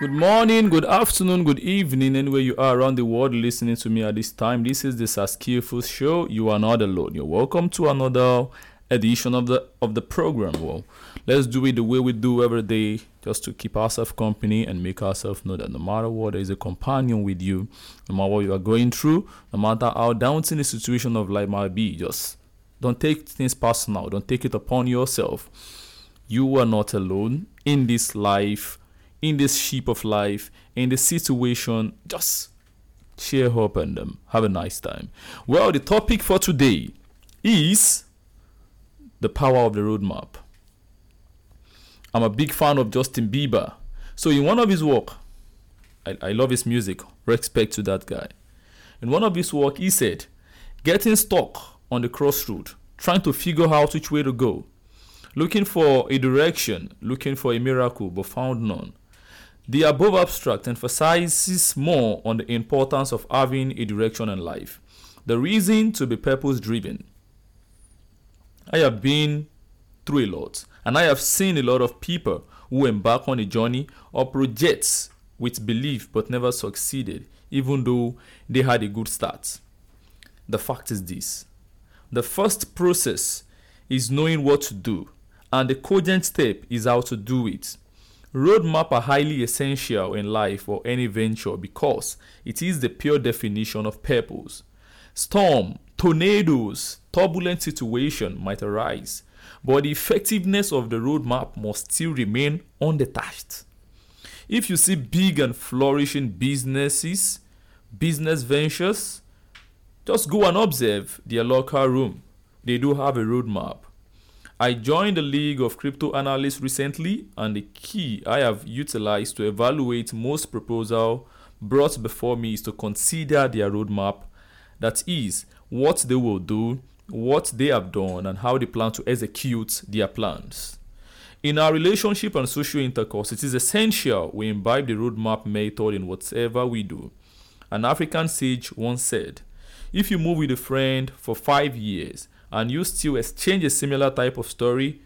Good morning, good afternoon, good evening, anywhere you are around the world listening to me at this time. This is the Sir Skillful Show. You are not alone. You're welcome to another edition of the of the program. Well, let's do it the way we do every day, just to keep ourselves company and make ourselves know that no matter what, there is a companion with you, no matter what you are going through, no matter how daunting the situation of life might be. Just don't take things personal. Don't take it upon yourself. You are not alone in this life in this sheep of life, in the situation, just cheer up and um, have a nice time. Well, the topic for today is the power of the roadmap. I'm a big fan of Justin Bieber. So, in one of his work, I, I love his music, respect to that guy. In one of his work, he said, getting stuck on the crossroad, trying to figure out which way to go, looking for a direction, looking for a miracle, but found none. The above abstract emphasizes more on the importance of having a direction in life, the reason to be purpose driven. I have been through a lot, and I have seen a lot of people who embark on a journey or projects with belief but never succeeded, even though they had a good start. The fact is this the first process is knowing what to do, and the cogent step is how to do it. Roadmap are highly essential in life or any venture because it is the pure definition of purpose. Storm, tornadoes, turbulent situation might arise, but the effectiveness of the roadmap must still remain undetached. If you see big and flourishing businesses, business ventures, just go and observe their local room. They do have a roadmap. I joined the League of Crypto Analysts recently, and the key I have utilized to evaluate most proposal brought before me is to consider their roadmap. That is, what they will do, what they have done, and how they plan to execute their plans. In our relationship and social intercourse, it is essential we imbibe the roadmap method in whatever we do. An African sage once said, If you move with a friend for five years and you still exchange a similar type of story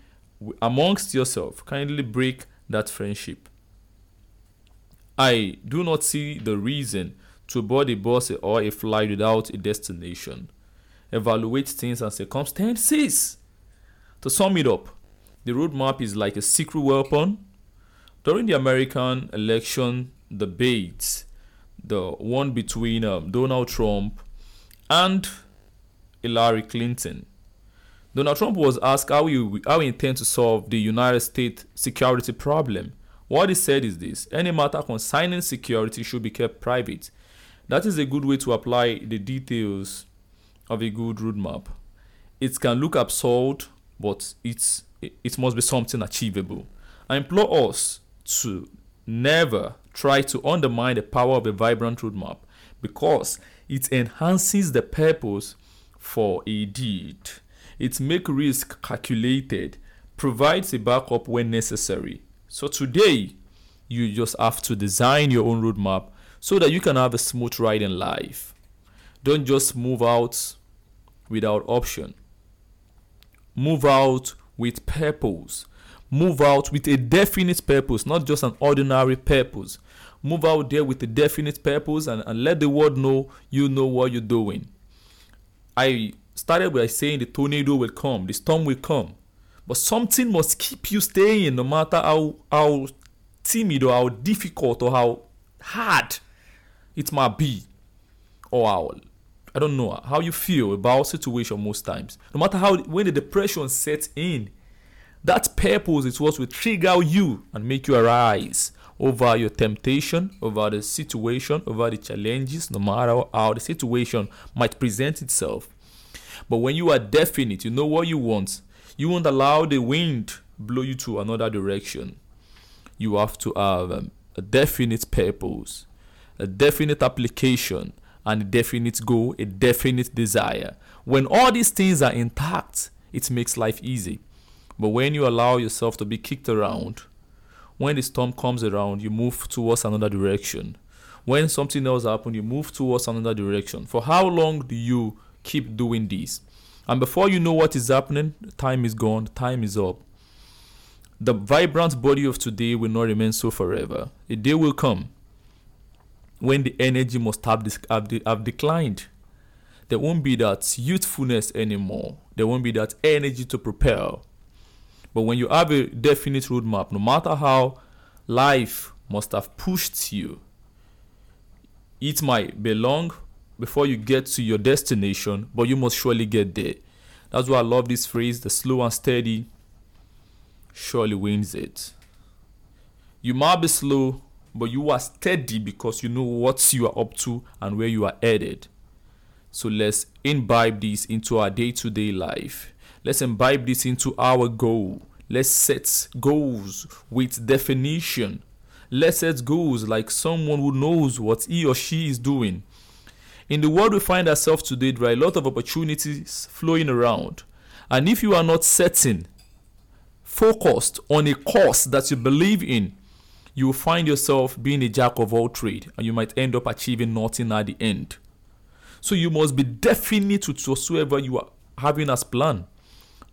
amongst yourself, kindly break that friendship. I do not see the reason to board a bus or a flight without a destination. Evaluate things and circumstances. To sum it up, the roadmap is like a secret weapon. During the American election debates, the one between um, Donald Trump and Hillary Clinton, Donald Trump was asked how he, how he intends to solve the United States security problem. What he said is this any matter concerning security should be kept private. That is a good way to apply the details of a good roadmap. It can look absurd, but it's, it must be something achievable. I implore us to never try to undermine the power of a vibrant roadmap because it enhances the purpose for a deed. It makes risk calculated, provides a backup when necessary. So today, you just have to design your own roadmap so that you can have a smooth ride in life. Don't just move out without option. Move out with purpose. Move out with a definite purpose, not just an ordinary purpose. Move out there with a definite purpose and, and let the world know you know what you're doing. I started by saying the tornado will come, the storm will come. But something must keep you staying no matter how how timid or how difficult or how hard it might be. Or how I don't know how you feel about situation most times. No matter how when the depression sets in, that purpose is what will trigger you and make you arise over your temptation, over the situation, over the challenges, no matter how the situation might present itself. But when you are definite, you know what you want, you won't allow the wind blow you to another direction. You have to have um, a definite purpose, a definite application, and a definite goal, a definite desire. When all these things are intact, it makes life easy. But when you allow yourself to be kicked around, when the storm comes around, you move towards another direction. When something else happens, you move towards another direction. For how long do you keep doing this. And before you know what is happening, time is gone, time is up. the vibrant body of today will not remain so forever. A day will come when the energy must have, have, have declined. There won't be that youthfulness anymore. There won't be that energy to propel. But when you have a definite roadmap, no matter how life must have pushed you, it might be long before you get to your destination, but you must surely get there. That's why I love this phrase the slow and steady surely wins it. You might be slow, but you are steady because you know what you are up to and where you are headed. So let's imbibe this into our day to day life. Let's imbibe this into our goal. Let's set goals with definition. Let's set goals like someone who knows what he or she is doing. In the world we find ourselves today, there are a lot of opportunities flowing around. And if you are not setting, focused on a course that you believe in, you will find yourself being a jack of all trade and you might end up achieving nothing at the end. So you must be definite with whatsoever you are having as plan.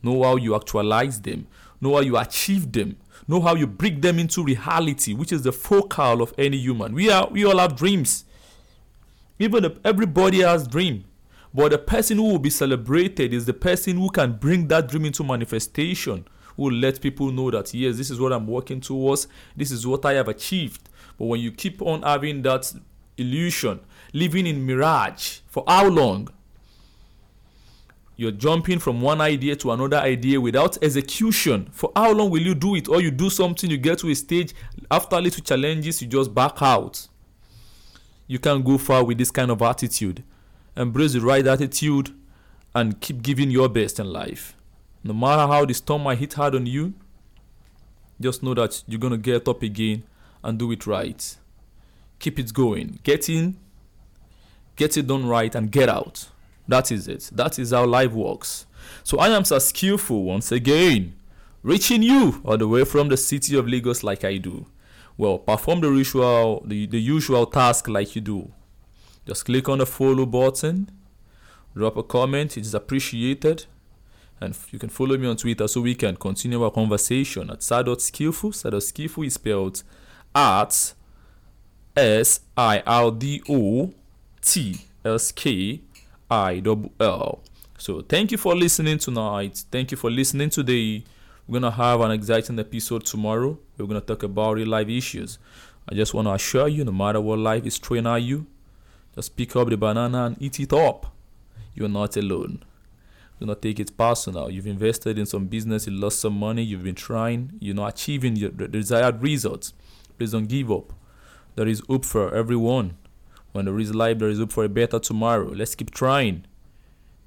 Know how you actualize them, know how you achieve them, know how you bring them into reality, which is the focal of any human. We are we all have dreams. Even the, everybody has dream. But the person who will be celebrated is the person who can bring that dream into manifestation, who will let people know that yes, this is what I'm working towards, this is what I have achieved. But when you keep on having that illusion, living in mirage for how long? You're jumping from one idea to another idea without execution. For how long will you do it? Or you do something, you get to a stage, after little challenges, you just back out. You can't go far with this kind of attitude. Embrace the right attitude and keep giving your best in life. No matter how the storm might hit hard on you, just know that you're going to get up again and do it right. Keep it going. Get in, get it done right, and get out. That is it. That is how life works. So I am Sir Skillful once again, reaching you all the way from the city of Lagos like I do. Well, perform the ritual, the, the usual task like you do. Just click on the follow button, drop a comment, it is appreciated. And you can follow me on Twitter so we can continue our conversation at sir.skillful. Sir.skillful is spelled at S I R D O T S K I. So thank you for listening tonight. Thank you for listening today. We're gonna have an exciting episode tomorrow. We're gonna talk about real life issues. I just want to assure you, no matter what life is throwing at you, just pick up the banana and eat it up. You're not alone. Do not take it personal. You've invested in some business, you lost some money, you've been trying, you're not achieving your desired results. Please don't give up. There is hope for everyone. When there is life, there is hope for a better tomorrow. Let's keep trying.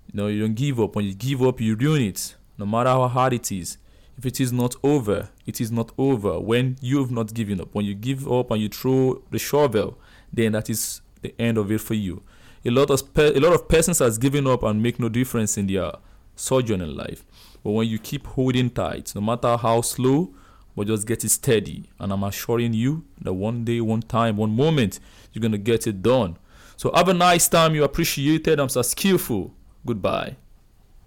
You know, you don't give up. When you give up, you ruin it. No matter how hard it is. If it is not over, it is not over. When you have not given up, when you give up and you throw the shovel, then that is the end of it for you. A lot of a lot of persons has given up and make no difference in their sojourn in life. But when you keep holding tight, no matter how slow, but just get it steady. And I'm assuring you that one day, one time, one moment, you're gonna get it done. So have a nice time. You appreciate it. I'm Sir Skillful. Goodbye.